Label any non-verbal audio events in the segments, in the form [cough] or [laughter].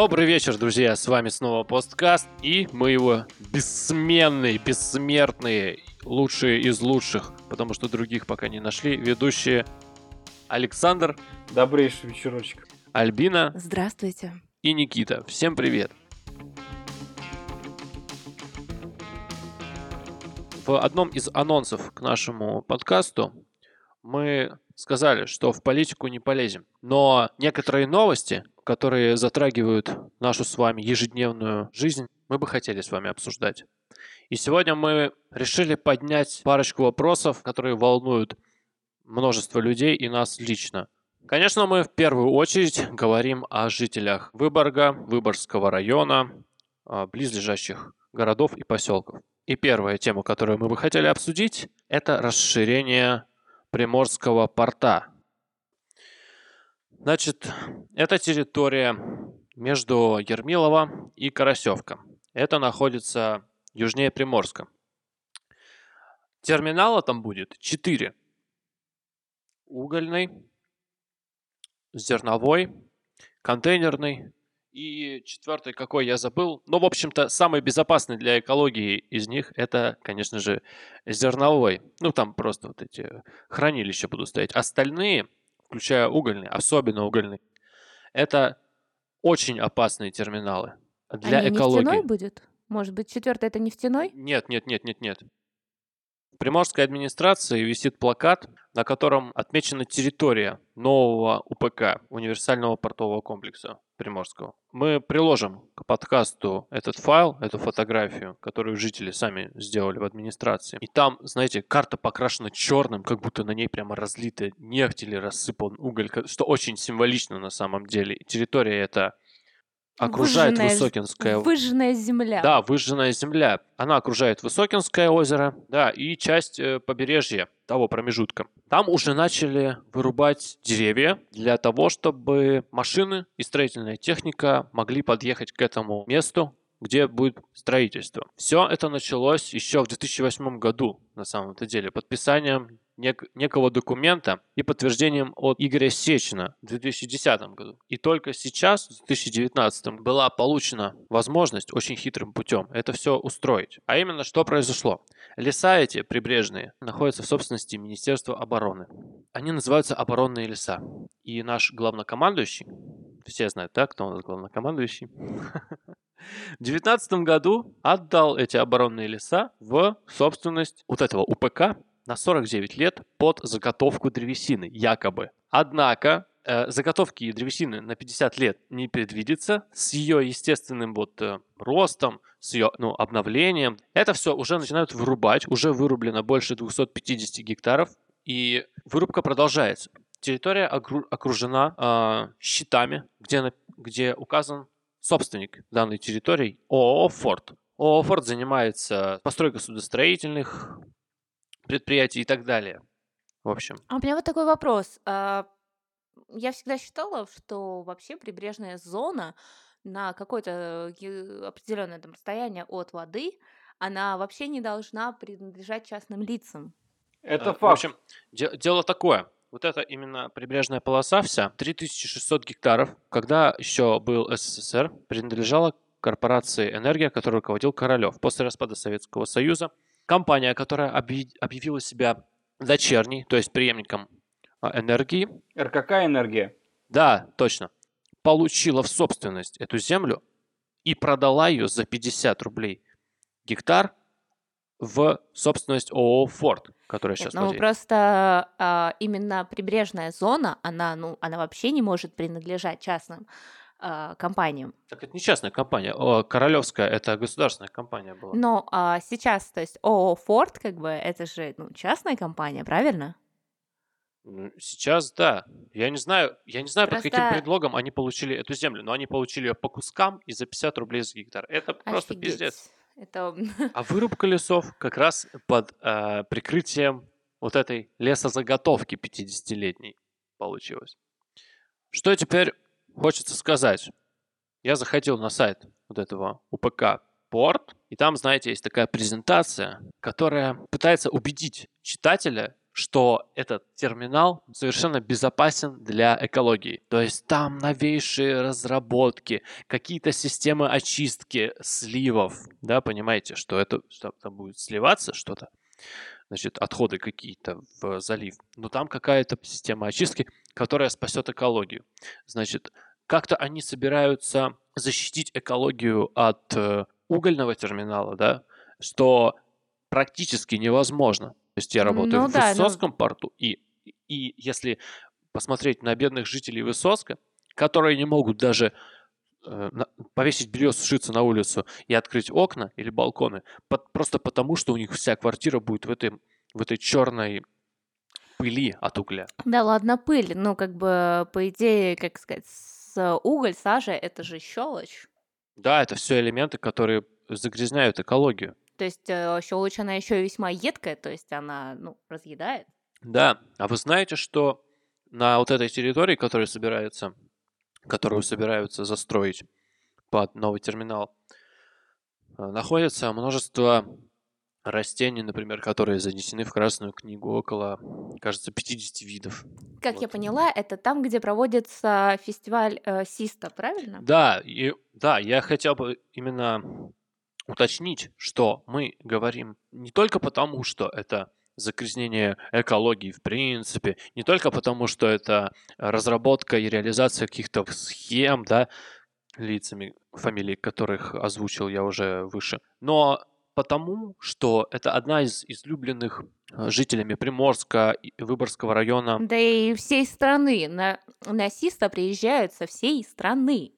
Добрый вечер, друзья, с вами снова Посткаст, и мы его бессменные, бессмертные, лучшие из лучших, потому что других пока не нашли, ведущие Александр, Добрейший вечерочек. Альбина Здравствуйте. и Никита. Всем привет! В одном из анонсов к нашему подкасту мы сказали, что в политику не полезем. Но некоторые новости, которые затрагивают нашу с вами ежедневную жизнь, мы бы хотели с вами обсуждать. И сегодня мы решили поднять парочку вопросов, которые волнуют множество людей и нас лично. Конечно, мы в первую очередь говорим о жителях Выборга, Выборгского района, а, близлежащих городов и поселков. И первая тема, которую мы бы хотели обсудить, это расширение Приморского порта. Значит, это территория между Ермилово и Карасевка. Это находится южнее Приморска. Терминала там будет 4. Угольный, зерновой, контейнерный и четвертый, какой я забыл. Но, в общем-то, самый безопасный для экологии из них это, конечно же, зерновой. Ну, там просто вот эти хранилища будут стоять. Остальные, включая угольный, особенно угольный, это очень опасные терминалы для а не экологии. нефтяной будет? Может быть, четвертый это нефтяной? Нет, нет, нет, нет, нет. Приморской администрации висит плакат, на котором отмечена территория нового УПК, универсального портового комплекса Приморского. Мы приложим к подкасту этот файл, эту фотографию, которую жители сами сделали в администрации. И там, знаете, карта покрашена черным, как будто на ней прямо разлита нефть или рассыпан уголь, что очень символично на самом деле. Территория эта окружает Выжженная Высокинское Выжженная земля. да, выжженная земля. Она окружает Высокинское озеро, да, и часть э, побережья того промежутка. Там уже начали вырубать деревья для того, чтобы машины и строительная техника могли подъехать к этому месту, где будет строительство. Все это началось еще в 2008 году, на самом-то деле, подписанием нек- некого документа и подтверждением от Игоря Сечина в 2010 году. И только сейчас, в 2019, была получена возможность очень хитрым путем это все устроить. А именно, что произошло? Леса эти прибрежные находятся в собственности Министерства обороны. Они называются оборонные леса. И наш главнокомандующий, все знают, да, кто у нас главнокомандующий, [laughs] в 2019 году отдал эти оборонные леса в собственность вот этого УПК на 49 лет под заготовку древесины, якобы. Однако э, заготовки древесины на 50 лет не предвидится с ее естественным вот э, ростом, с ее ну, обновлением. Это все уже начинают вырубать, уже вырублено больше 250 гектаров, и вырубка продолжается. Территория окру- окружена э, щитами, где, где указан собственник данной территории ООО «Форд». ООО «Форд» занимается постройкой судостроительных предприятий и так далее. В общем, А у меня вот такой вопрос. А, Я всегда считала, что вообще прибрежная зона на какое-то е- определенное там расстояние от воды, она вообще не должна принадлежать частным лицам. Это Э, В факт. общем, де- дело такое. Вот это именно прибрежная полоса вся, 3600 гектаров, когда еще был СССР, принадлежала корпорации «Энергия», которой руководил Королев. После распада Советского Союза компания, которая объяви- объявила себя дочерней, то есть преемником а, «Энергии», РКК энергия. да, точно, получила в собственность эту землю и продала ее за 50 рублей гектар в собственность ООО «Форд», которая Нет, сейчас ну владеет. просто а, именно прибрежная зона, она, ну, она вообще не может принадлежать частным а, компаниям. Так это не частная компания. О, Королевская это государственная компания была. Но а, сейчас, то есть ООО «Форд», как бы, это же ну, частная компания, правильно? Ну, Сейчас да. Я не знаю, я не знаю, под каким Просто- предлогом они получили эту землю, но они получили ее по кускам и за 50 рублей за гектар. Это просто Офигеть. пиздец. Это [laughs] А вырубка лесов как раз под э, прикрытием вот этой лесозаготовки 50-летней получилось. Что теперь хочется сказать? Я заходил на сайт вот этого УПК Порт, и там, знаете, есть такая презентация, которая пытается убедить читателя, что этот терминал совершенно безопасен для экологии. То есть там новейшие разработки, какие-то системы очистки сливов, да, понимаете, что это что там будет сливаться что-то, значит, отходы какие-то в залив. Но там какая-то система очистки, которая спасет экологию. Значит, как-то они собираются защитить экологию от э, угольного терминала, да, что практически невозможно. То есть я работаю Ну в да, ну Высоцком порту, и, и если посмотреть на бедных жителей Высоцка, которые не могут даже э, на- повесить белье, сушиться на улицу и открыть окна или балконы, пот- просто потому, что у них вся квартира будет в этой, в этой черной пыли от угля. да ладно, пыль. Ну, как бы, по идее, как сказать, с уголь, сажа- это же щелочь. Да, это все элементы, которые загрязняют экологию. То есть э, щелочь, она еще весьма едкая, то есть она, ну, разъедает. Да, а вы знаете, что на вот этой территории, которую собираются, которую собираются застроить под новый терминал, э, находится множество растений, например, которые занесены в Красную книгу, около, кажется, 50 видов. Как я Вот. поняла, это там, где проводится фестиваль э, Систа, правильно? Да, и да, я хотел бы именно уточнить, что мы говорим не только потому, что это загрязнение экологии в принципе, не только потому, что это разработка и реализация каких-то схем, да, лицами, фамилии которых озвучил я уже выше, но потому, что это одна из излюбленных э, жителями Приморска Выборгского района Да и всей страны. На, на Систа приезжают со всей страны.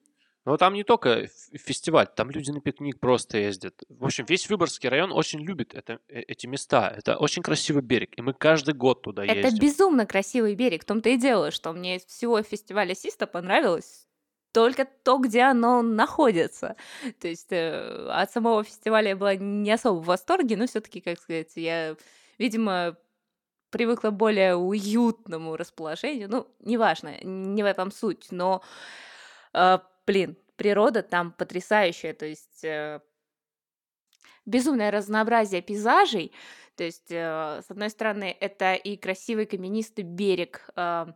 Но там не только фестиваль, там люди на пикник просто ездят. В общем, весь Выборгский район очень любит это, э- эти места. Это очень красивый берег, и мы каждый год туда Это ездим. безумно красивый берег. В том-то и дело, что мне из всего фестиваля Систа понравилось только то, где оно находится. То есть э, от самого фестиваля я была не особо в восторге, но все-таки, как сказать, я, видимо, привыкла к более уютному расположению. Ну, неважно, не в этом суть, но, э, блин, природа там потрясающая, то есть э, безумное разнообразие пейзажей. То есть, э, с одной стороны, это и красивый каменистый берег, э,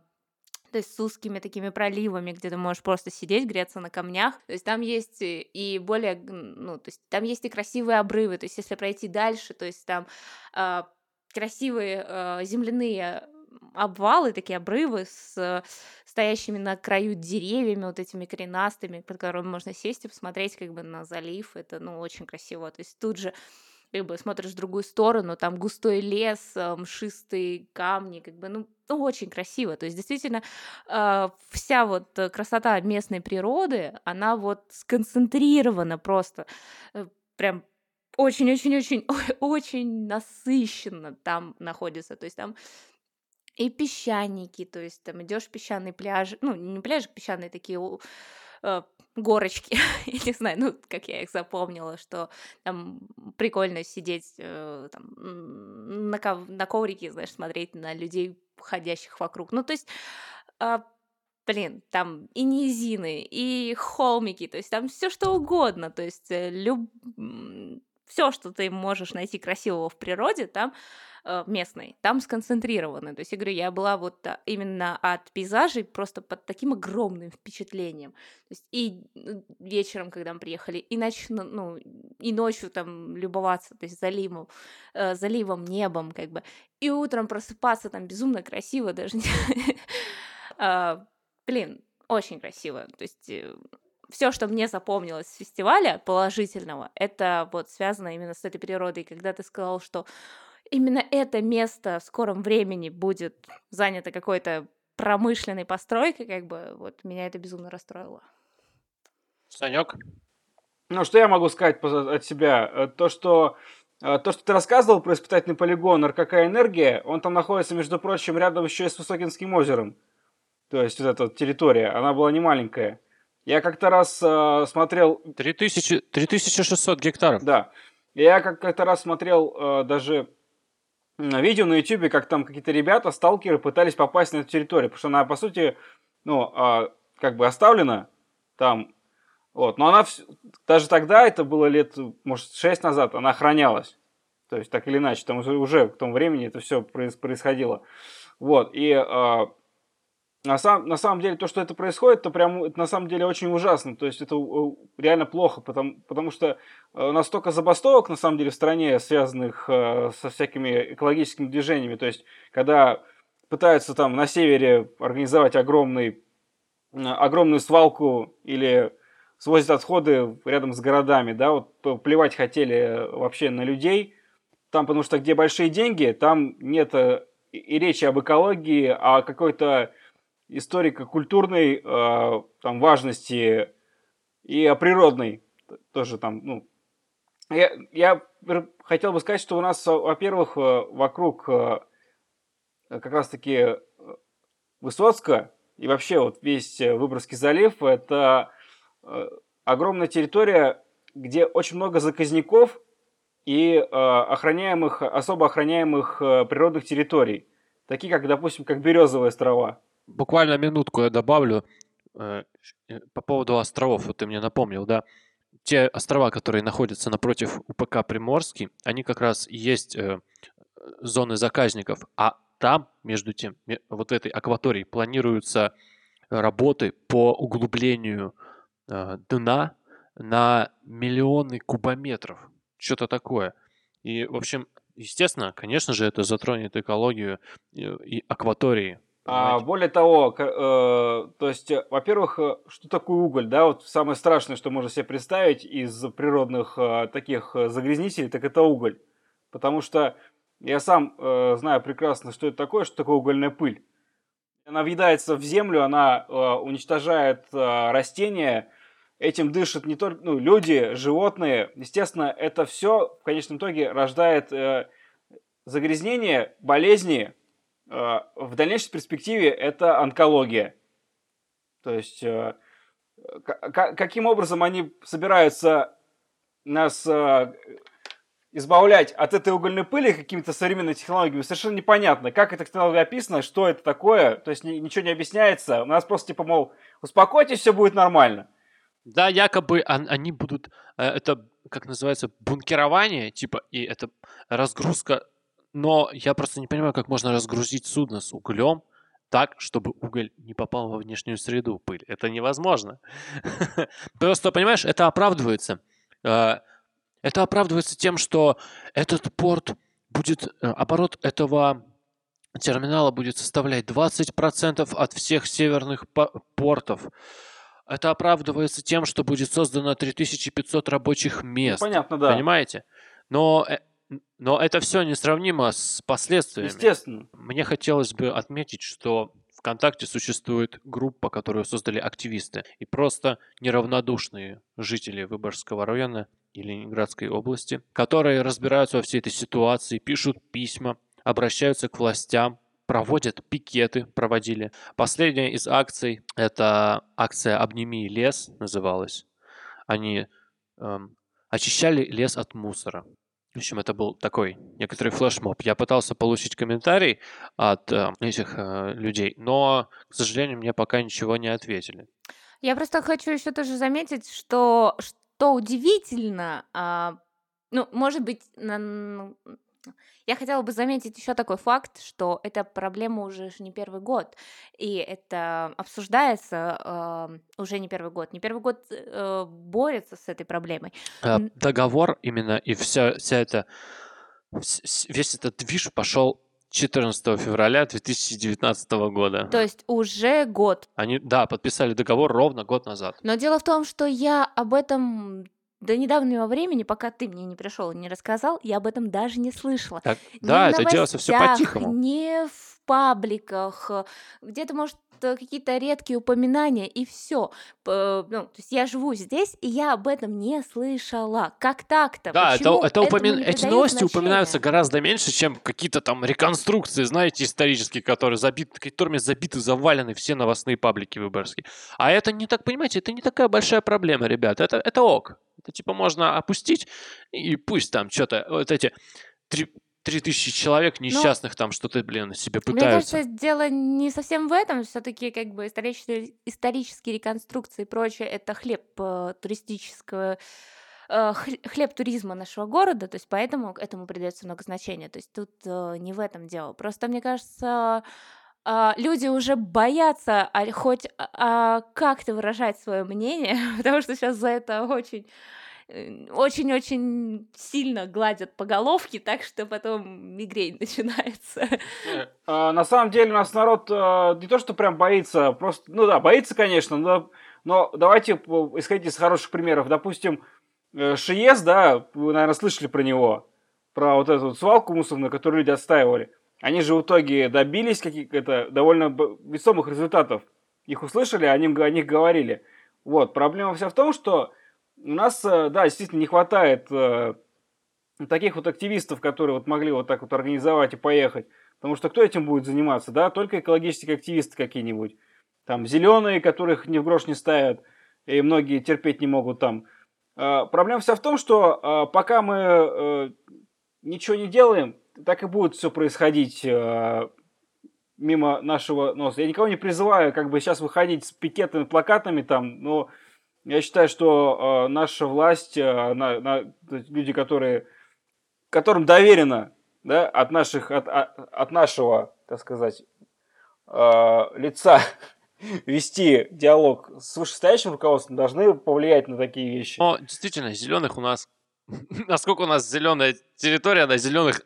то есть с узкими такими проливами, где ты можешь просто сидеть, греться на камнях. То есть там есть и более, ну, то есть там есть и красивые обрывы. То есть если пройти дальше, то есть там э, красивые э, земляные обвалы, такие обрывы с стоящими на краю деревьями, вот этими коренастыми, под которыми можно сесть и посмотреть как бы на залив. Это, ну, очень красиво. То есть тут же как бы смотришь в другую сторону, там густой лес, э, мшистые камни, как бы, ну, ну, очень красиво. То есть, действительно, э, вся вот красота местной природы, она вот сконцентрирована просто, э, прям очень-очень-очень [laughs] очень насыщенно там находится. То есть там и песчаники, то есть там идешь песчаный пляж, ну, не пляжик, песчаные такие э, горочки, [laughs] я не знаю, ну, как я их запомнила, что там прикольно сидеть э, там, на, ков- на коврике, знаешь, смотреть на людей, ходящих вокруг. Ну, то есть, а, блин, там и низины, и холмики, то есть там все что угодно, то есть люб... все, что ты можешь найти красивого в природе, там э, местной, там сконцентрировано. То есть, я говорю, я была вот а, именно от пейзажей просто под таким огромным впечатлением. То есть и вечером, когда мы приехали, и, ноч... ну, и ночью там любоваться, то есть заливом, э, заливом, небом, как бы. И утром просыпаться там безумно красиво даже. [laughs] А, Блин, очень красиво. То есть все, что мне запомнилось с фестиваля положительного, это вот связано именно с этой природой. Когда ты сказал, что именно это место в скором времени будет занято какой-то промышленной постройкой, как бы, вот меня это безумно расстроило. Санек? Ну, что я могу сказать от себя? Э, То, что э, то, что ты рассказывал про испытательный полигон РКК «Энергия», он там находится, между прочим, рядом еще и с Высокинским озером. То есть вот эта вот территория, она была не маленькая. Я как-то раз э, смотрел 3000, 3600 гектаров. Да. Я как- как-то раз смотрел э, даже видео на YouTube, как там какие-то ребята, сталкеры, пытались попасть на эту территорию, потому что она, по сути, ну, а, как бы оставлена там. Вот. Но она, вс- даже тогда, это было лет, может, 6 назад, она охранялась. То есть, так или иначе, там уже, уже к тому времени это все происходило. Вот, и э, на, сам, на самом деле то, что это происходит, то прям это на самом деле очень ужасно. То есть это реально плохо, потому, потому что у нас столько забастовок на самом деле в стране, связанных э, со всякими экологическими движениями. То есть когда пытаются там на севере организовать огромный, огромную свалку или свозят отходы рядом с городами, да, вот плевать хотели вообще на людей, там, потому что где большие деньги, там нет э, и речи об экологии, а какой-то историко-культурной э, там важности и о природной тоже там, ну, я, я хотел бы сказать, что у нас, во-первых, э, вокруг э, как раз-таки э, Высоцка и вообще вот весь Выборгский залив это огромная территория, где очень много заказников и охраняемых, особо охраняемых природных территорий, такие как, допустим, как Березовые острова буквально минутку я добавлю э, э, по поводу островов. Вот ты мне напомнил, да? Те острова, которые находятся напротив УПК Приморский, они как раз есть э, зоны заказников, а там, между тем, вот в этой акватории планируются работы по углублению э, дна на миллионы кубометров. Что-то такое. И, в общем, естественно, конечно же, это затронет экологию и, и акватории а, более того, э, то есть, э, во-первых, э, что такое уголь, да, вот самое страшное, что можно себе представить из природных э, таких э, загрязнителей, так это уголь. Потому что я сам э, знаю прекрасно, что это такое, что такое угольная пыль. Она въедается в землю, она э, уничтожает э, растения, этим дышат не только ну, люди, животные. Естественно, это все в конечном итоге рождает э, загрязнение, болезни, в дальнейшей перспективе это онкология. То есть, э, каким образом они собираются нас э, избавлять от этой угольной пыли какими-то современными технологиями, совершенно непонятно. Как эта технология описана, что это такое, то есть ничего не объясняется. У нас просто типа, мол, успокойтесь, все будет нормально. Да, якобы они будут, это, как называется, бункерование, типа, и это разгрузка но я просто не понимаю, как можно разгрузить судно с углем так, чтобы уголь не попал во внешнюю среду, пыль. Это невозможно. [laughs] Просто, понимаешь, это оправдывается. А, это оправдывается тем, что этот порт будет, э, оборот этого терминала будет составлять 20% от всех северных портов. Это оправдывается тем, что будет создано 3500 рабочих мест. Ну, понятно, да. Понимаете? Но э, но это все несравнимо с последствиями. Естественно. Мне хотелось бы отметить, что ВКонтакте существует группа, которую создали активисты и просто неравнодушные жители Выборгского района и Ленинградской области, которые разбираются во всей этой ситуации, пишут письма, обращаются к властям, проводят пикеты, проводили. Последняя из акций, это акция «Обними лес» называлась. Они эм, очищали лес от мусора. В общем, это был такой некоторый флешмоб. Я пытался получить комментарий от э, этих э, людей, но, к сожалению, мне пока ничего не ответили. Я просто хочу еще тоже заметить, что что удивительно, а, ну, может быть, на, я хотела бы заметить еще такой факт, что эта проблема уже не первый год, и это обсуждается э, уже не первый год. Не первый год э, борется с этой проблемой. Э, договор именно и вся, вся эта весь этот движ пошел 14 февраля 2019 года. То есть уже год. Они, да, подписали договор ровно год назад. Но дело в том, что я об этом до недавнего времени, пока ты мне не пришел и не рассказал, я об этом даже не слышала. Так, да, это делается все по-тихому. Не в пабликах, где-то, может, какие-то редкие упоминания, и все. Ну, то есть я живу здесь, и я об этом не слышала. Как так-то? Да, это, это упомя... эти новости значения? упоминаются гораздо меньше, чем какие-то там реконструкции, знаете, исторические, которые забиты, которыми забиты, завалены все новостные паблики выборгские. А это не так, понимаете, это не такая большая проблема, ребят. Это, это ок. Это типа можно опустить, и пусть там что-то, вот эти три, три тысячи человек ну, несчастных ну, там что-то, блин, себе пытаются. Мне кажется, дело не совсем в этом. Все-таки как бы исторические, исторические реконструкции и прочее, это хлеб э, туристического э, хлеб туризма нашего города, то есть поэтому этому придается много значения. То есть тут э, не в этом дело. Просто мне кажется, люди уже боятся а, хоть а, как-то выражать свое мнение, [laughs] потому что сейчас за это очень Э, очень-очень сильно гладят по головке, так что потом мигрень [laughs] начинается. Э, а, на самом деле у нас народ э, не то, что прям боится, просто, ну да, боится, конечно, но, но давайте исходить из хороших примеров. Допустим, Шиес, да, вы, наверное, слышали про него, про вот эту вот свалку мусорную, которую люди отстаивали. Они же в итоге добились каких-то довольно весомых результатов. Их услышали, они о них говорили. Вот, проблема вся в том, что у нас, э, да, действительно не хватает э, таких вот активистов, которые вот могли вот так вот организовать и поехать. Потому что кто этим будет заниматься, да? Только экологические активисты какие-нибудь. Там зеленые, которых ни в грош не ставят, и многие терпеть не могут там. А, проблема вся в том, что а, пока мы э, ничего не делаем, так и будет все происходить мимо нашего носа. Я никого не призываю как бы сейчас выходить с пикетами, плакатами там, но я считаю, что э, наша власть, э, на, на, люди, которые, которым доверено да, от, наших, от, от, от нашего, так сказать, э, лица [laughs] вести диалог с вышестоящим руководством, должны повлиять на такие вещи. Но действительно, зеленых у нас, [laughs] насколько у нас зеленая территория, на зеленых,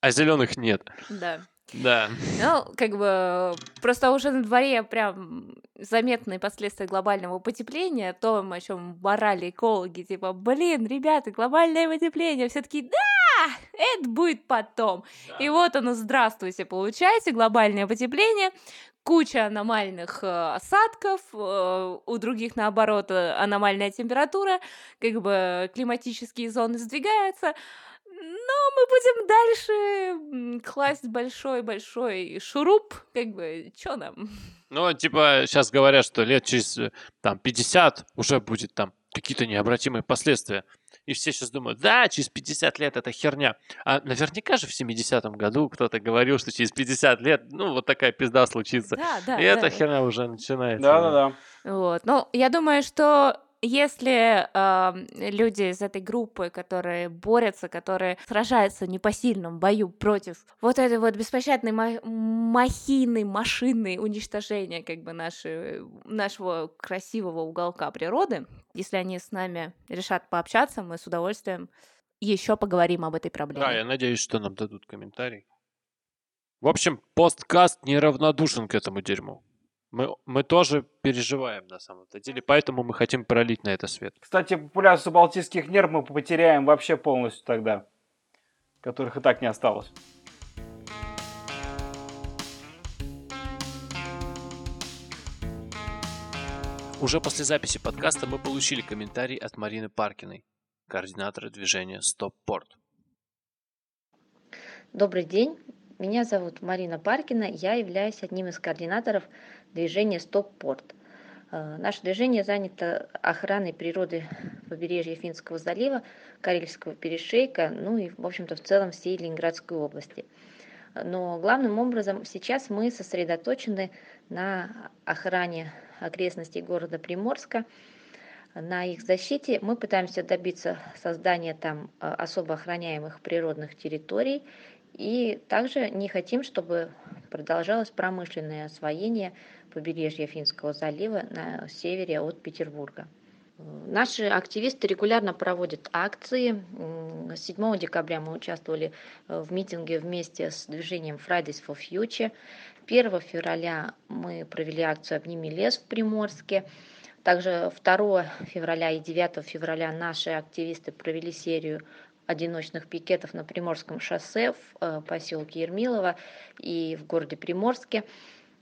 а зеленых нет. Да. Да. Ну, как бы, просто уже на дворе прям заметные последствия глобального потепления, то, о чем ворали экологи, типа, блин, ребята, глобальное потепление, все таки да, это будет потом. Да. И вот оно, здравствуйте, получаете, глобальное потепление, куча аномальных э, осадков, э, у других, наоборот, э, аномальная температура, как бы климатические зоны сдвигаются, но мы будем дальше класть большой-большой шуруп, как бы, чё нам? Ну, типа, сейчас говорят, что лет через э, там 50 уже будет там какие-то необратимые последствия. И все сейчас думают, да, через 50 лет это херня. А наверняка же в 70-м году кто-то говорил, что через 50 лет, ну, вот такая пизда случится. Да, да, И да. эта херня уже начинается. Да-да-да. Вот. Ну, я думаю, что если э, люди из этой группы, которые борются, которые сражаются в непосильном бою против вот этой вот беспощадной ма- махины, машины уничтожения как бы нашей, нашего красивого уголка природы, если они с нами решат пообщаться, мы с удовольствием еще поговорим об этой проблеме. Да, я надеюсь, что нам дадут комментарий. В общем, посткаст неравнодушен к этому дерьму. Мы, мы тоже переживаем на самом-то деле, поэтому мы хотим пролить на это свет. Кстати, популяцию балтийских нерв мы потеряем вообще полностью тогда, которых и так не осталось. Уже после записи подкаста мы получили комментарий от Марины Паркиной, координатора движения Стоп-Порт. Добрый день, меня зовут Марина Паркина, я являюсь одним из координаторов движения «Стоп-порт». Э, наше движение занято охраной природы побережья Финского залива, Карельского перешейка, ну и, в общем-то, в целом всей Ленинградской области. Но главным образом сейчас мы сосредоточены на охране окрестностей города Приморска, на их защите. Мы пытаемся добиться создания там э, особо охраняемых природных территорий и также не хотим, чтобы продолжалось промышленное освоение побережья Финского залива на севере от Петербурга. Наши активисты регулярно проводят акции. 7 декабря мы участвовали в митинге вместе с движением Fridays for Future. 1 февраля мы провели акцию «Обними лес» в Приморске. Также 2 февраля и 9 февраля наши активисты провели серию одиночных пикетов на Приморском шоссе в э, поселке Ермилово и в городе Приморске.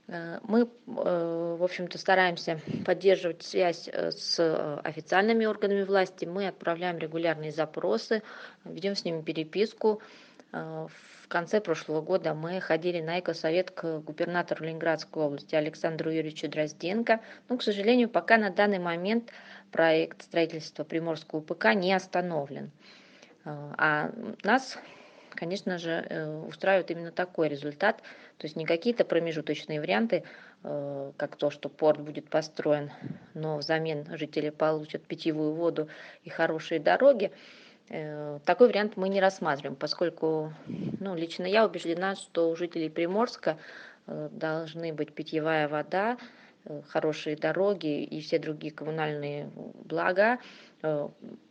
Э, мы, э, в общем-то, стараемся поддерживать связь с официальными органами власти. Мы отправляем регулярные запросы, ведем с ними переписку. В конце прошлого года мы ходили на экосовет к губернатору Ленинградской области Александру Юрьевичу Дрозденко. Но, к сожалению, пока на данный момент проект строительства Приморского УПК не остановлен. А нас конечно же, устраивает именно такой результат. То есть не какие-то промежуточные варианты, как то, что порт будет построен, но взамен жители получат питьевую воду и хорошие дороги. Такой вариант мы не рассматриваем, поскольку ну, лично я убеждена, что у жителей Приморска должны быть питьевая вода, Э, хорошие дороги и все другие коммунальные блага, э,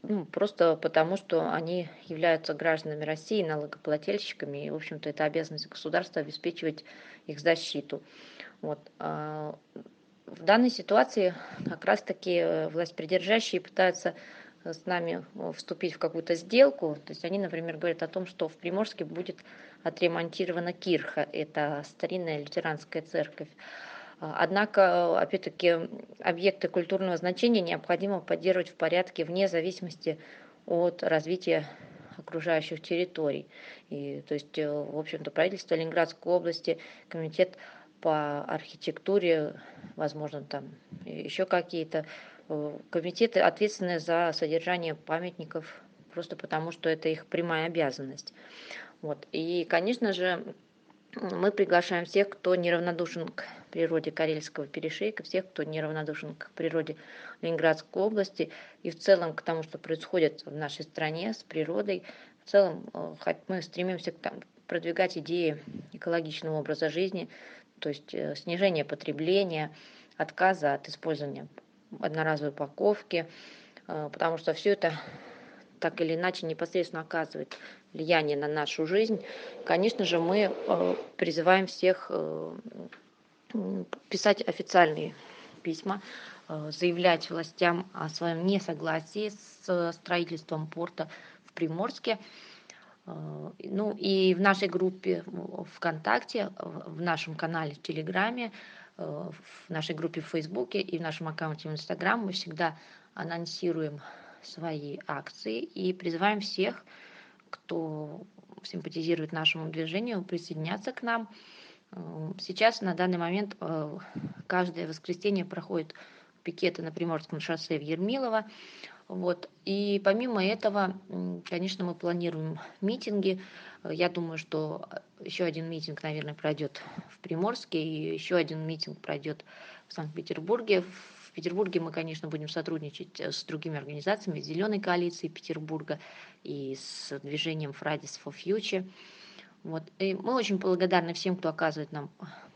ну, просто потому, что они являются гражданами России, налогоплательщиками, и, в общем-то, это обязанность государства обеспечивать их защиту. Вот. А в данной ситуации как раз-таки э, власть придержащие пытаются с нами вступить в какую-то сделку. То есть они, например, говорят о том, что в Приморске будет отремонтирована кирха, это старинная лютеранская церковь. Однако, опять-таки, объекты культурного значения необходимо поддерживать в порядке вне зависимости от развития окружающих территорий. И, то есть, э, в общем-то, правительство Ленинградской области, комитет по архитектуре, возможно, там еще какие-то э, комитеты, ответственные за содержание памятников, просто потому что это их прямая обязанность. Вот. И, конечно же, мы приглашаем всех, кто неравнодушен к природе Карельского перешейка, всех, кто неравнодушен к природе Ленинградской области и в целом к тому, что происходит в нашей стране с природой. В целом э, мы стремимся к там, продвигать идеи экологичного образа жизни, то есть э, снижение потребления, отказа от использования одноразовой упаковки, э, потому что все это так или иначе непосредственно оказывает влияние на нашу жизнь, конечно же, мы э, призываем всех э, писать официональные письма, э, заявлять властям о своем несогласии с строительством порта в Приморске. Ну и в нашей группе ВКонтакте, в нашем канале в Телеграме, в нашей группе в Фейсбуке и в нашем аккаунте в Инстаграм мы всегда анонсируем свои акции и призываем всех, кто симпатизирует нашему движению, присоединяться к нам. Э, сейчас, на данный момент, э, каждое воскресенье проходит пикеты на Приморском шоссе в Ермилово. Вот. И помимо этого, конечно, мы планируем митинги. Я думаю, что еще один митинг, наверное, пройдет в Приморске, и еще один митинг пройдет в Санкт-Петербурге Петербурге мы, конечно, будем сотрудничать э, с другими организациями, с Зеленой коалицией Петербурга и с движением Fridays for Future. Вот. И мы очень благодарны всем, кто оказывает нам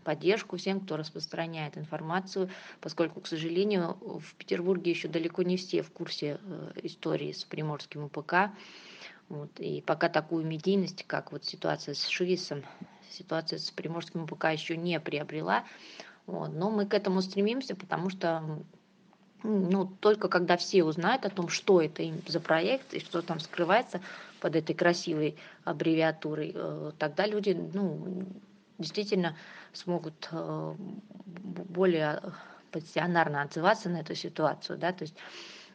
поддержку, всем, кто распространяет информацию, поскольку, к сожалению, в Петербурге еще далеко не все в курсе э, истории с Приморским УПК. Вот. И пока такую медийность, как вот ситуация с ШИСом, ситуация с Приморским УПК еще не приобрела, вот. Но мы к этому стремимся, потому что ну, только когда все узнают о том, что это им за проект и что там скрывается под этой красивой аббревиатурой, э, тогда люди ну, действительно смогут э, более пассионарно отзываться на эту ситуацию. Да? То есть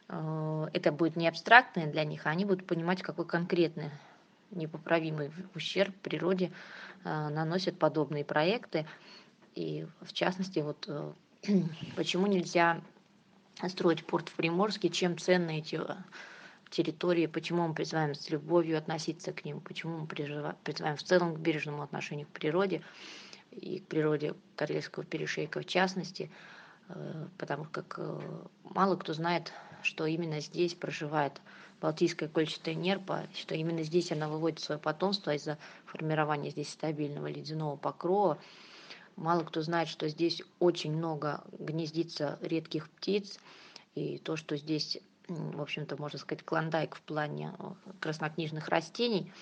э, это будет не абстрактное для них, а они будут понимать, какой конкретный непоправимый ущерб природе наносят подобные проекты. И в частности, вот э, [clears throat] почему нельзя строить порт в Приморске, чем ценны эти э, территории, почему мы призываем с любовью относиться к ним, почему мы призываем в целом к бережному отношению к природе и к природе Карельского перешейка в частности, э, потому как мало кто знает, что именно здесь проживает Балтийская кольчатая нерпа, что именно здесь она выводит свое потомство из-за формирования здесь стабильного ледяного покрова, Мало кто знает, что здесь очень много гнездится редких птиц, и то, что здесь, в общем-то, можно сказать, клондайк в плане э, краснокнижных растений,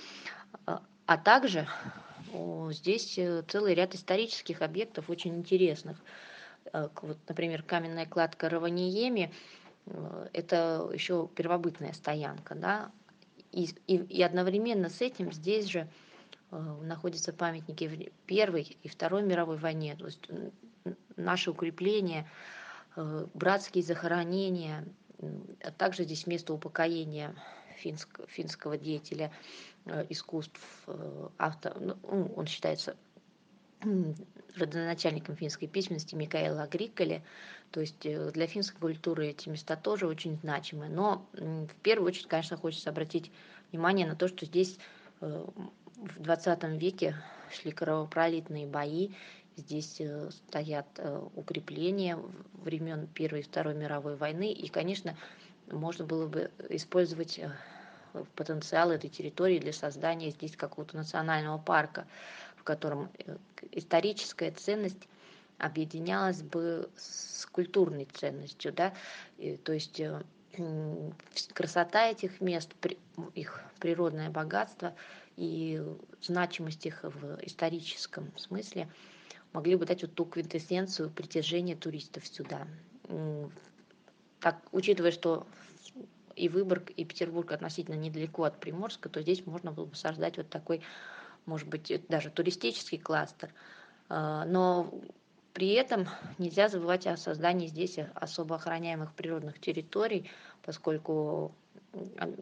а, а также здесь э, целый ряд исторических объектов очень интересных. Э, вот, например, каменная кладка Раваниеми – это еще первобытная стоянка, да, и, и, и одновременно с этим здесь же находятся памятники Первой и Второй мировой войне, то есть наше укрепление, э, братские захоронения, а также здесь место упокоения финского, финского деятеля э, искусств, автор, ну, он считается родоначальником финской письменности Микаэла Агриколи. То есть для финской культуры эти места тоже очень значимы. Но в первую очередь, конечно, хочется обратить внимание на то, что здесь в 20 веке шли кровопролитные бои. Здесь э, стоят э, укрепления времен Первой и Второй мировой войны. И, конечно, можно было бы использовать э, потенциал этой территории для создания здесь какого-то национального парка, в котором историческая ценность объединялась бы с культурной ценностью, да, и, то есть красота этих мест, их природное богатство и значимость их в историческом смысле могли бы дать вот ту квинтэссенцию притяжения туристов сюда. Так, учитывая, что и Выборг, и Петербург относительно недалеко от Приморска, то здесь можно было бы создать вот такой, может быть, даже туристический кластер. А, но при этом нельзя забывать о создании здесь особо охраняемых природных территорий, поскольку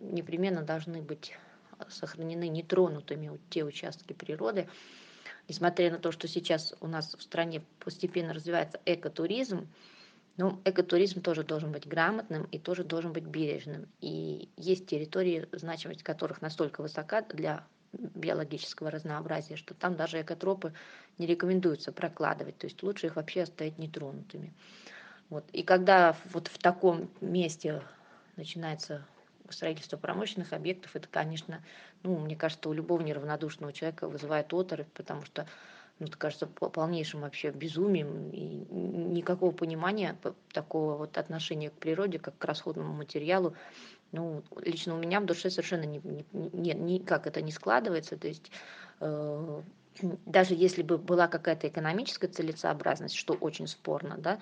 непременно должны быть сохранены нетронутыми те участки природы, несмотря на то, что сейчас у нас в стране постепенно развивается экотуризм, но экотуризм тоже должен быть грамотным и тоже должен быть бережным. И есть территории, значимость которых настолько высока для биологического разнообразия, что там даже экотропы не рекомендуется прокладывать, то есть лучше их вообще оставить нетронутыми. Вот. И когда вот в таком месте начинается строительство промышленных объектов, это, конечно, ну, мне кажется, у любого неравнодушного человека вызывает оторопь, потому что ну, это кажется полнейшим вообще безумием, и никакого понимания такого вот отношения к природе, как к расходному материалу, ну, лично у меня в душе совершенно не, не, не, никак это не складывается, то есть э, даже если бы была какая-то экономическая целесообразность, что очень спорно, да,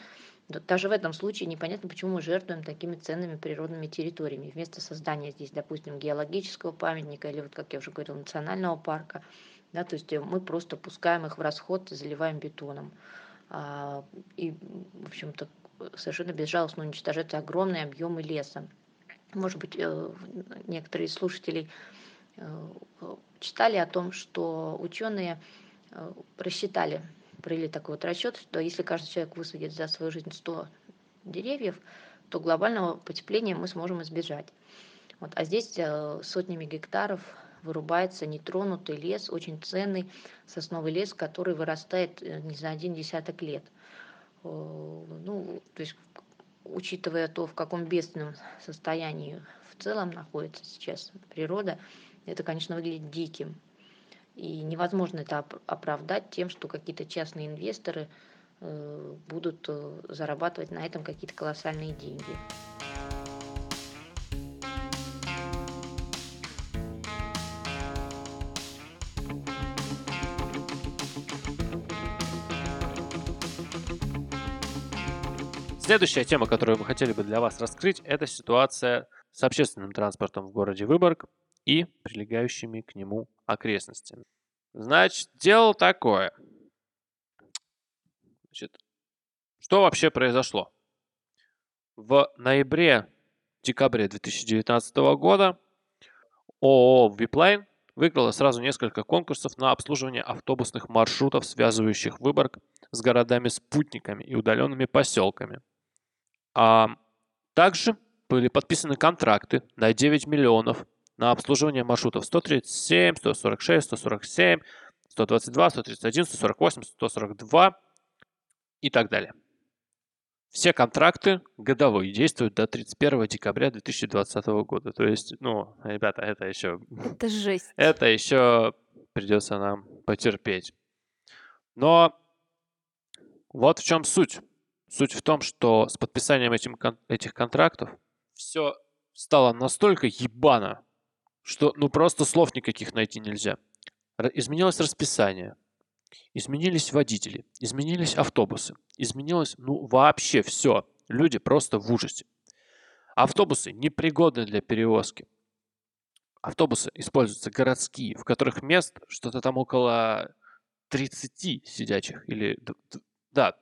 даже в этом случае непонятно, почему мы жертвуем такими ценными природными территориями. Вместо создания здесь, допустим, геологического памятника или, вот, как я уже говорила, национального парка, да, то есть мы просто пускаем их в расход и заливаем бетоном. А, и, в общем-то, совершенно безжалостно уничтожать огромные объемы леса. Может быть, э, некоторые из слушателей э, читали о том, что ученые э, рассчитали провели такой вот расчет, что если каждый человек высадит за свою жизнь 100 деревьев, то глобального потепления мы сможем избежать. Вот. А здесь э, сотнями гектаров вырубается нетронутый лес, очень ценный сосновый лес, который вырастает э, не за один десяток лет. Ну, то есть, учитывая то, в каком бедственном состоянии в целом находится сейчас природа, это, конечно, выглядит диким. И невозможно это оправдать тем, что какие-то частные инвесторы э, будут э, зарабатывать на этом какие-то колоссальные деньги. Следующая тема, которую мы хотели бы для вас раскрыть, это ситуация с общественным транспортом в городе Выборг и прилегающими к нему окрестностями. Значит, дело такое. Значит, что вообще произошло? В ноябре-декабре 2019 года ООО «Виплайн» выиграла сразу несколько конкурсов на обслуживание автобусных маршрутов, связывающих Выборг с городами-спутниками и удаленными поселками. А также были подписаны контракты на 9 миллионов на обслуживание маршрутов 137, 146, 147, 122, 131, 148, 142 и так далее. Все контракты годовые действуют до 31 декабря 2020 года. То есть, ну, ребята, это еще... Это жесть. [laughs] Это еще придется нам потерпеть. Но вот в чем суть. Суть в том, что с подписанием этим, этих контрактов все стало настолько ебано, что ну просто слов никаких найти нельзя. Изменилось расписание, изменились водители, изменились автобусы, изменилось ну вообще все. Люди просто в ужасе. Автобусы непригодны для перевозки. Автобусы используются городские, в которых мест что-то там около 30 сидячих. Или, да,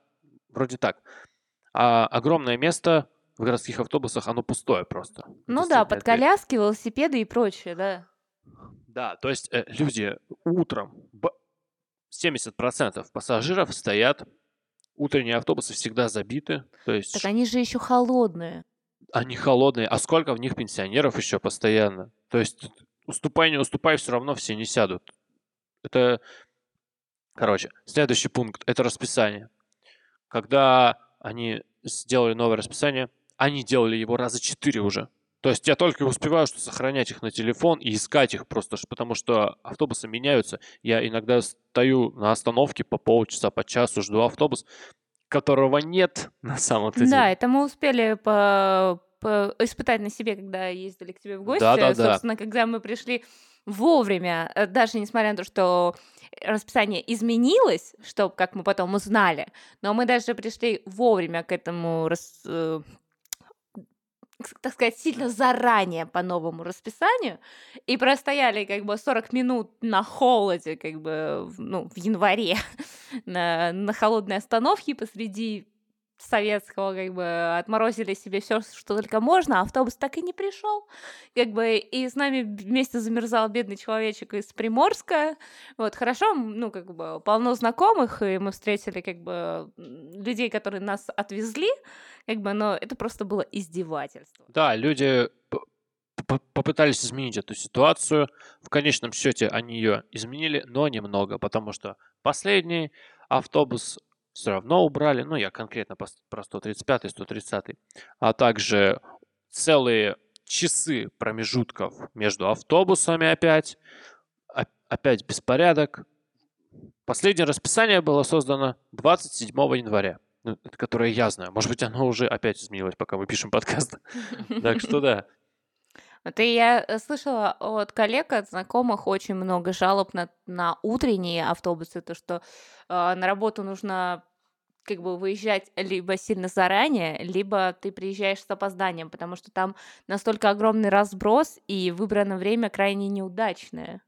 вроде так. А огромное место в городских автобусах оно пустое просто. Ну да, под коляски, велосипеды и прочее, да. Да, то есть э, люди утром, 70% пассажиров стоят, утренние автобусы всегда забиты. То есть... Так они же еще холодные. Они холодные, а сколько в них пенсионеров еще постоянно? То есть уступай, не уступай, все равно все не сядут. Это, короче, следующий пункт – это расписание. Когда они сделали новое расписание, они делали его раза четыре уже. То есть я только успеваю что сохранять их на телефон и искать их просто, потому что автобусы меняются. Я иногда стою на остановке по полчаса, по часу, жду автобус, которого нет [laughs] на самом-то деле. Да, это мы успели по, по испытать на себе, когда ездили к тебе в гости. Да, да, да. Собственно, когда мы пришли вовремя, э, даже несмотря на то, что расписание изменилось, что, как мы потом узнали, но мы даже пришли вовремя к этому рас- э, так сказать, сильно заранее по новому расписанию и простояли как бы 40 минут на холоде, как бы, ну, в январе [laughs] на, на холодной остановке посреди советского, как бы, отморозили себе все, что только можно, а автобус так и не пришел, как бы, и с нами вместе замерзал бедный человечек из Приморска, вот, хорошо, ну, как бы, полно знакомых, и мы встретили, как бы, людей, которые нас отвезли, как бы, но это просто было издевательство. Да, люди попытались изменить эту ситуацию. В конечном счете они ее изменили, но немного, потому что последний автобус все равно убрали. Ну, я конкретно про 135 и 130. А также целые часы промежутков между автобусами опять. Опять беспорядок. Последнее расписание было создано 27 января. Ну, которое я знаю. Может быть, оно уже опять изменилось, пока мы пишем подкаст. [laughs] Так что да. И я э, слышала от коллег, от знакомых очень много жалоб на, на утренние автобусы, то что э, на работу нужно как бы выезжать либо сильно заранее, либо ты приезжаешь с опозданием, потому что там настолько огромный разброс, и выбранное время крайне неудачное.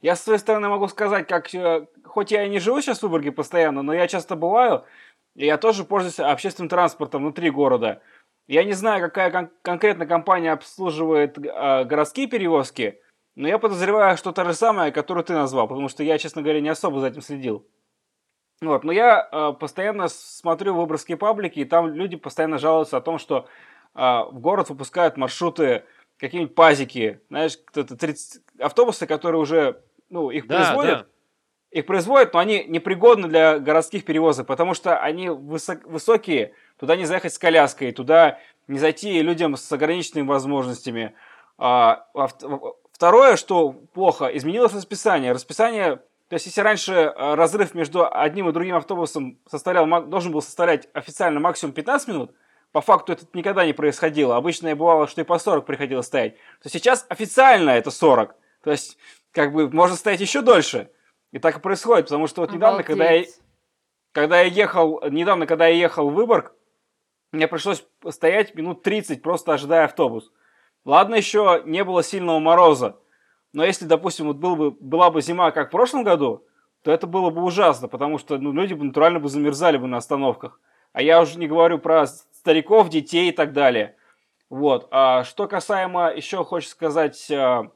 Я с своей стороны могу сказать, как хоть я и не живу сейчас в Выборге постоянно, но я часто бываю, и я тоже пользуюсь общественным транспортом внутри города. Я не знаю, какая кон- конкретно компания обслуживает э, городские перевозки, но я подозреваю, что то же самое, которое ты назвал, потому что я, честно говоря, не особо за этим следил. Вот, но я э, постоянно смотрю выборгские паблики, и там люди постоянно жалуются о том, что э, в город выпускают маршруты, какие-нибудь пазики, знаешь, кто-то 30 автобусы, которые уже, ну, их Да, производят, да. их производят, но они непригодны для городских перевозок, потому что они высок- высокие, туда не заехать с коляской, туда не зайти людям с ограниченными возможностями. А, а второе, что плохо, изменилось расписание. Расписание, то есть если раньше а, разрыв между одним и другим автобусом составлял, должен был составлять официально максимум 15 минут, по факту это никогда не происходило. Обычно и бывало, что и по 40 приходилось стоять. То сейчас официально это 40. То есть, как бы, можно стоять еще дольше. И так и происходит, потому что вот недавно, когда я, Обалдеть. когда я ехал, недавно, когда я ехал в Выборг, мне пришлось стоять минут 30, просто ожидая автобус. Ладно, еще не было сильного мороза, но если, допустим, вот был бы, была бы зима, как в прошлом году, то это было бы ужасно, потому что ну, люди бы натурально бы замерзали бы на остановках. А я уже не говорю про стариков, детей и так далее. Вот. А что касаемо, еще хочется сказать, а,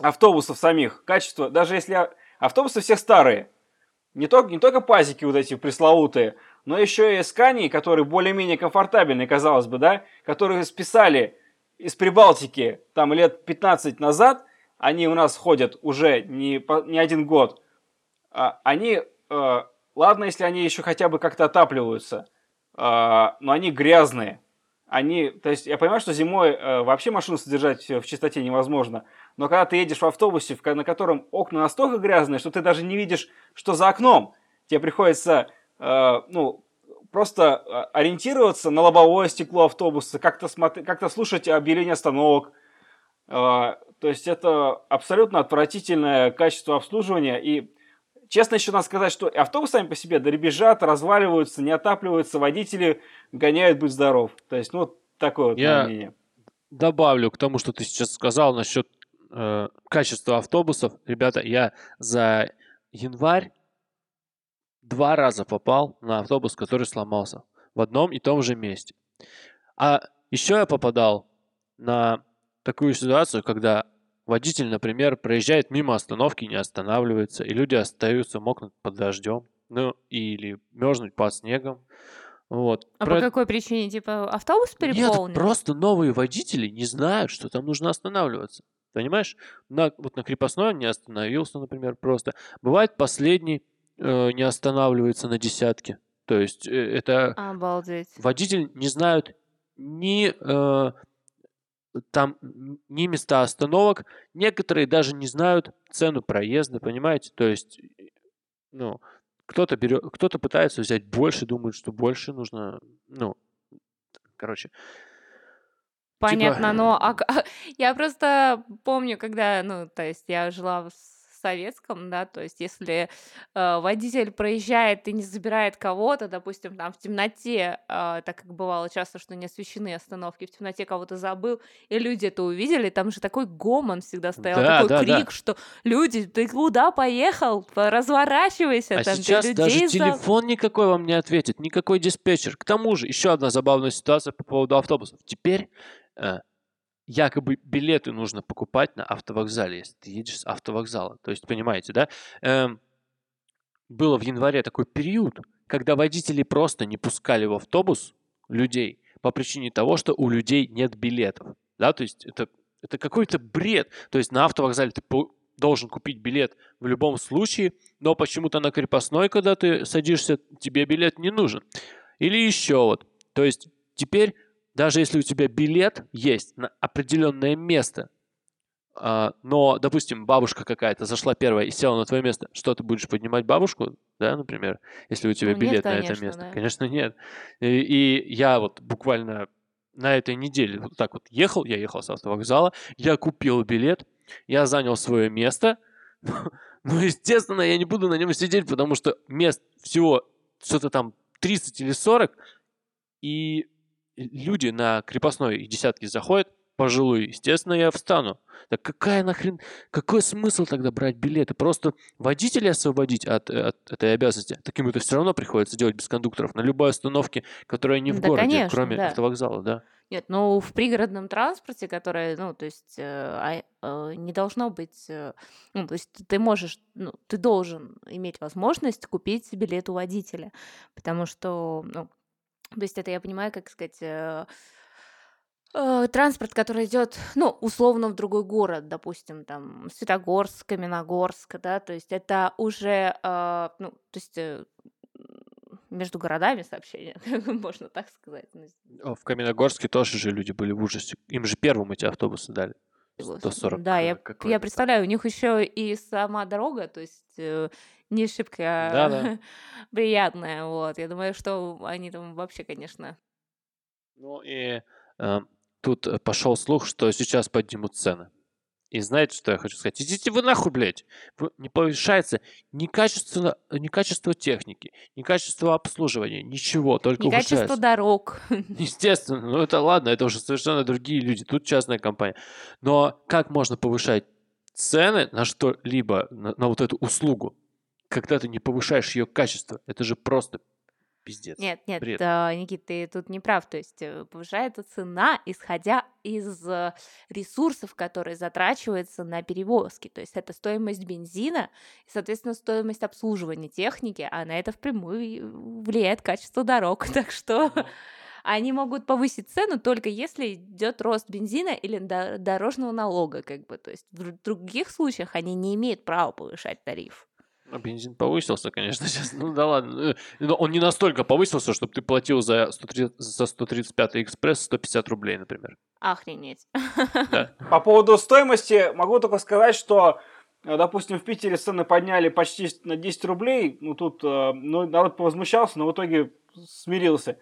автобусов самих, качество, даже если автобусы все старые, не только, не только пазики вот эти пресловутые, но еще и скани, которые более-менее комфортабельные, казалось бы, да, которые списали из Прибалтики там лет 15 назад, они у нас ходят уже не, не один год, а, они, э, ладно, если они еще хотя бы как-то отапливаются, а, но они грязные. Они, то есть я понимаю, что зимой э, вообще машину содержать в чистоте невозможно, но когда ты едешь в автобусе, на котором окна настолько грязные, что ты даже не видишь, что за окном, тебе приходится, э, ну, просто э, ориентироваться на лобовое стекло автобуса, как-то смотри, как-то слушать объявления остановок. Э, то есть это абсолютно отвратительное качество обслуживания. И честно еще надо сказать, что автобусы сами по себе дребезжат, разваливаются, не отапливаются, водители гоняют «Будь здоров». То есть, ну, такое вот Я- мнение. Добавлю к тому, что ты сейчас сказал насчет э, качества автобусов. Ребята, я за январь два раза попал на автобус, который сломался. В одном и том же месте. А еще я попадал на такую ситуацию, когда водитель, например, проезжает мимо остановки, не останавливается, и люди остаются мокнуть под дождем, ну, или мерзнуть под снегом. Вот. А Про- по какой причине? Типа автобус Нет, переполнен? просто новые водители не знают, что там нужно останавливаться. Понимаешь? На, вот на крепостной он не остановился, например, просто. Бывает, последний э, не останавливается на десятке. То есть э, это Обалдеть. водитель не знают ни э, там ни места остановок, некоторые даже не знают цену проезда, понимаете? То есть, ну, кто-то берет, кто-то пытается взять больше, думает, что больше нужно, ну, короче. Понятно, Типа, но а [laughs] я просто помню, когда, ну, то есть я жила в советском, да, то есть если э, водитель проезжает и не забирает кого-то, допустим, там в темноте, э, так как бывало часто, что не освещены остановки, в темноте кого-то забыл, и люди это увидели, там же такой гомон всегда стоял, да, такой да, да. крик, что люди, ты куда поехал? Разворачивайся, А там, ты сейчас даже людей за... телефон никакой вам не ответит, никакой диспетчер. К тому же, еще одна забавная ситуация по поводу автобусов. Теперь э, якобы билеты нужно покупать на автовокзале, если ты едешь с автовокзала. То есть, понимаете, да? Эм, было в январе такой период, когда водители просто не пускали в автобус людей по причине того, что у людей нет билетов. Да, то есть это, это какой-то бред. То есть на автовокзале ты должен купить билет в любом случае, но почему-то на крепостной, когда ты садишься, тебе билет не нужен. Или еще вот. То есть теперь, даже если у тебя билет есть на определенное место, а, но, допустим, бабушка какая-то зашла первая и села на твое место, что ты будешь поднимать бабушку, да, например, если у тебя Ну, нет, билет на это конечно, место? да. Конечно, нет. И, и я вот буквально на этой неделе вот так вот ехал, я ехал с автовокзала, я купил билет, я занял свое место, [laughs] ну, естественно, я не буду на нем сидеть, потому что мест всего что-то там 30 или 40, и люди на крепостной и десятки заходят, пожилые, естественно, я встану. Так какая нахрен, какой смысл тогда брать билеты? Просто водителя освободить от, э, от этой обязанности. Таким это все равно приходится делать без кондукторов на любой остановке, которая не в Да, городе, конечно, кроме да. автовокзала, да. Нет, ну в пригородном транспорте, которое, ну, то есть э, а, э, не должно быть, э, ну, то есть ты можешь, ну, ты должен иметь возможность купить билет у водителя, потому что, ну, то есть это я понимаю, как сказать, э, э, транспорт, который идет, ну, условно в другой город, допустим, там Светогорск, Каменогорск, да, то есть это уже, э, ну, то есть э, между городами сообщения, [laughs] можно так сказать. Ну, О, В Каменогорске тоже же люди были в ужасе. Им же первым эти автобусы дали. Господи, 140 Да, я, какой-то я представляю, у них еще и сама дорога, то есть э, не шибко Да-да. [laughs] приятная, вот. Я думаю, что они там вообще, конечно... Ну и э, тут э, пошел слух, что сейчас поднимут цены. И знаете, что я хочу сказать? Идите вы нахуй, блядь! Не повышается ни качество, ни качество техники, ни качество обслуживания, ничего, только качество ухудшается. дорог. [laughs] Естественно, ну это ладно, это уже совершенно другие люди, тут частная компания. Но как можно повышать цены на что-либо, на, на вот эту услугу, когда ты не повышаешь ее качество? Это же просто пиздец. Нет, нет, бред. а, Никит, ты тут не прав. То есть э, повышается цена, исходя из э, ресурсов, которые затрачиваются на перевозки. То есть это стоимость бензина и, соответственно, стоимость обслуживания техники, а на это впрямую влияет качество дорог. [laughs] Так что они могут повысить цену только если идет рост бензина или до- дорожного налога, как бы. То есть в дру- других случаях они не имеют права повышать тариф. Ну, бензин повысился, конечно, [laughs] сейчас. Ну да ладно. Э, Но он не настолько повысился, чтобы ты платил за, 130, за 135 экспресс 150 рублей, например. Охренеть. Да. [laughs] По поводу стоимости могу только сказать, что, э, допустим, в Питере цены подняли почти на 10 рублей. Ну, тут ну, народ повозмущался, но в итоге смирился.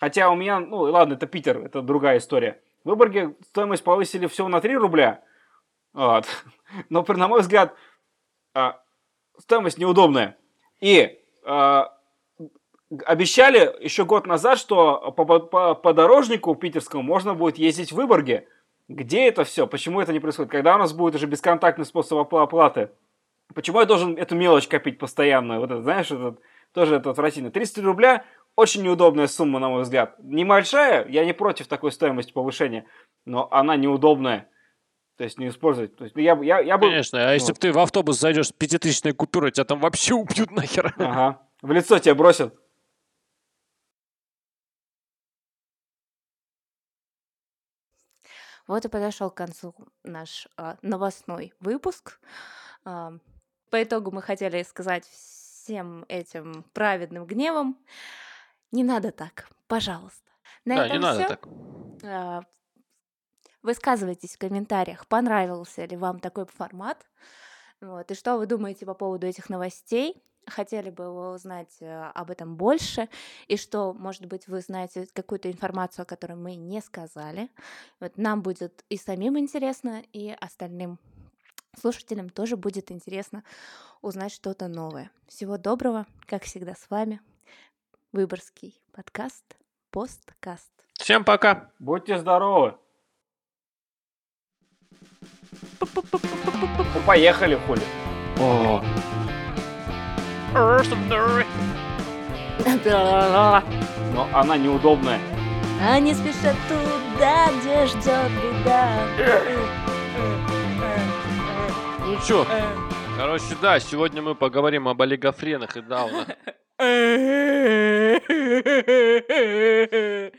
Хотя у меня, ну, ладно, это Питер, это другая история. В Выборге стоимость повысили всего на 3 рубля. Вот. [laughs] Но, на мой взгляд, а, стоимость неудобная. И а, обещали еще год назад, что по, по, по дорожнику питерскому можно будет ездить в Выборге. Где это все? Почему это не происходит? Когда у нас будет уже бесконтактный способ опла- оплаты? Почему я должен эту мелочь копить постоянно? Вот это, знаешь, это, тоже это отвратительно. 33 рубля очень неудобная сумма, на мой взгляд. Небольшая, я не против такой стоимости повышения, но она неудобная. То есть не использовать. То есть я, бы- я, я бы... Конечно, а если Вот. бы ты в автобус зайдешь с пятитысячной купюрой, тебя там вообще убьют нахер. Ага. В лицо тебе бросят. Вот и подошел к концу наш а, новостной выпуск. А, по итогу мы хотели сказать всем этим праведным гневом, не надо так, пожалуйста. На Да, этом не надо всё. так. А, Высказывайтесь в комментариях, понравился ли вам такой формат. Вот, и что вы думаете по поводу этих новостей? Хотели бы вы узнать э, об этом больше? И что, может быть, вы знаете какую-то информацию, о которой мы не сказали? Вот нам будет и самим интересно, и остальным слушателям тоже будет интересно узнать что-то новое. Всего доброго, как всегда с вами. Выборгский подкаст, посткаст. Всем пока. Будьте здоровы. Ну, поехали, хули. О. Но она неудобная. Они спешат туда, где ждет беда. Ну чё, короче, да, сегодня мы поговорим об олигофренах и даунах. [laughs]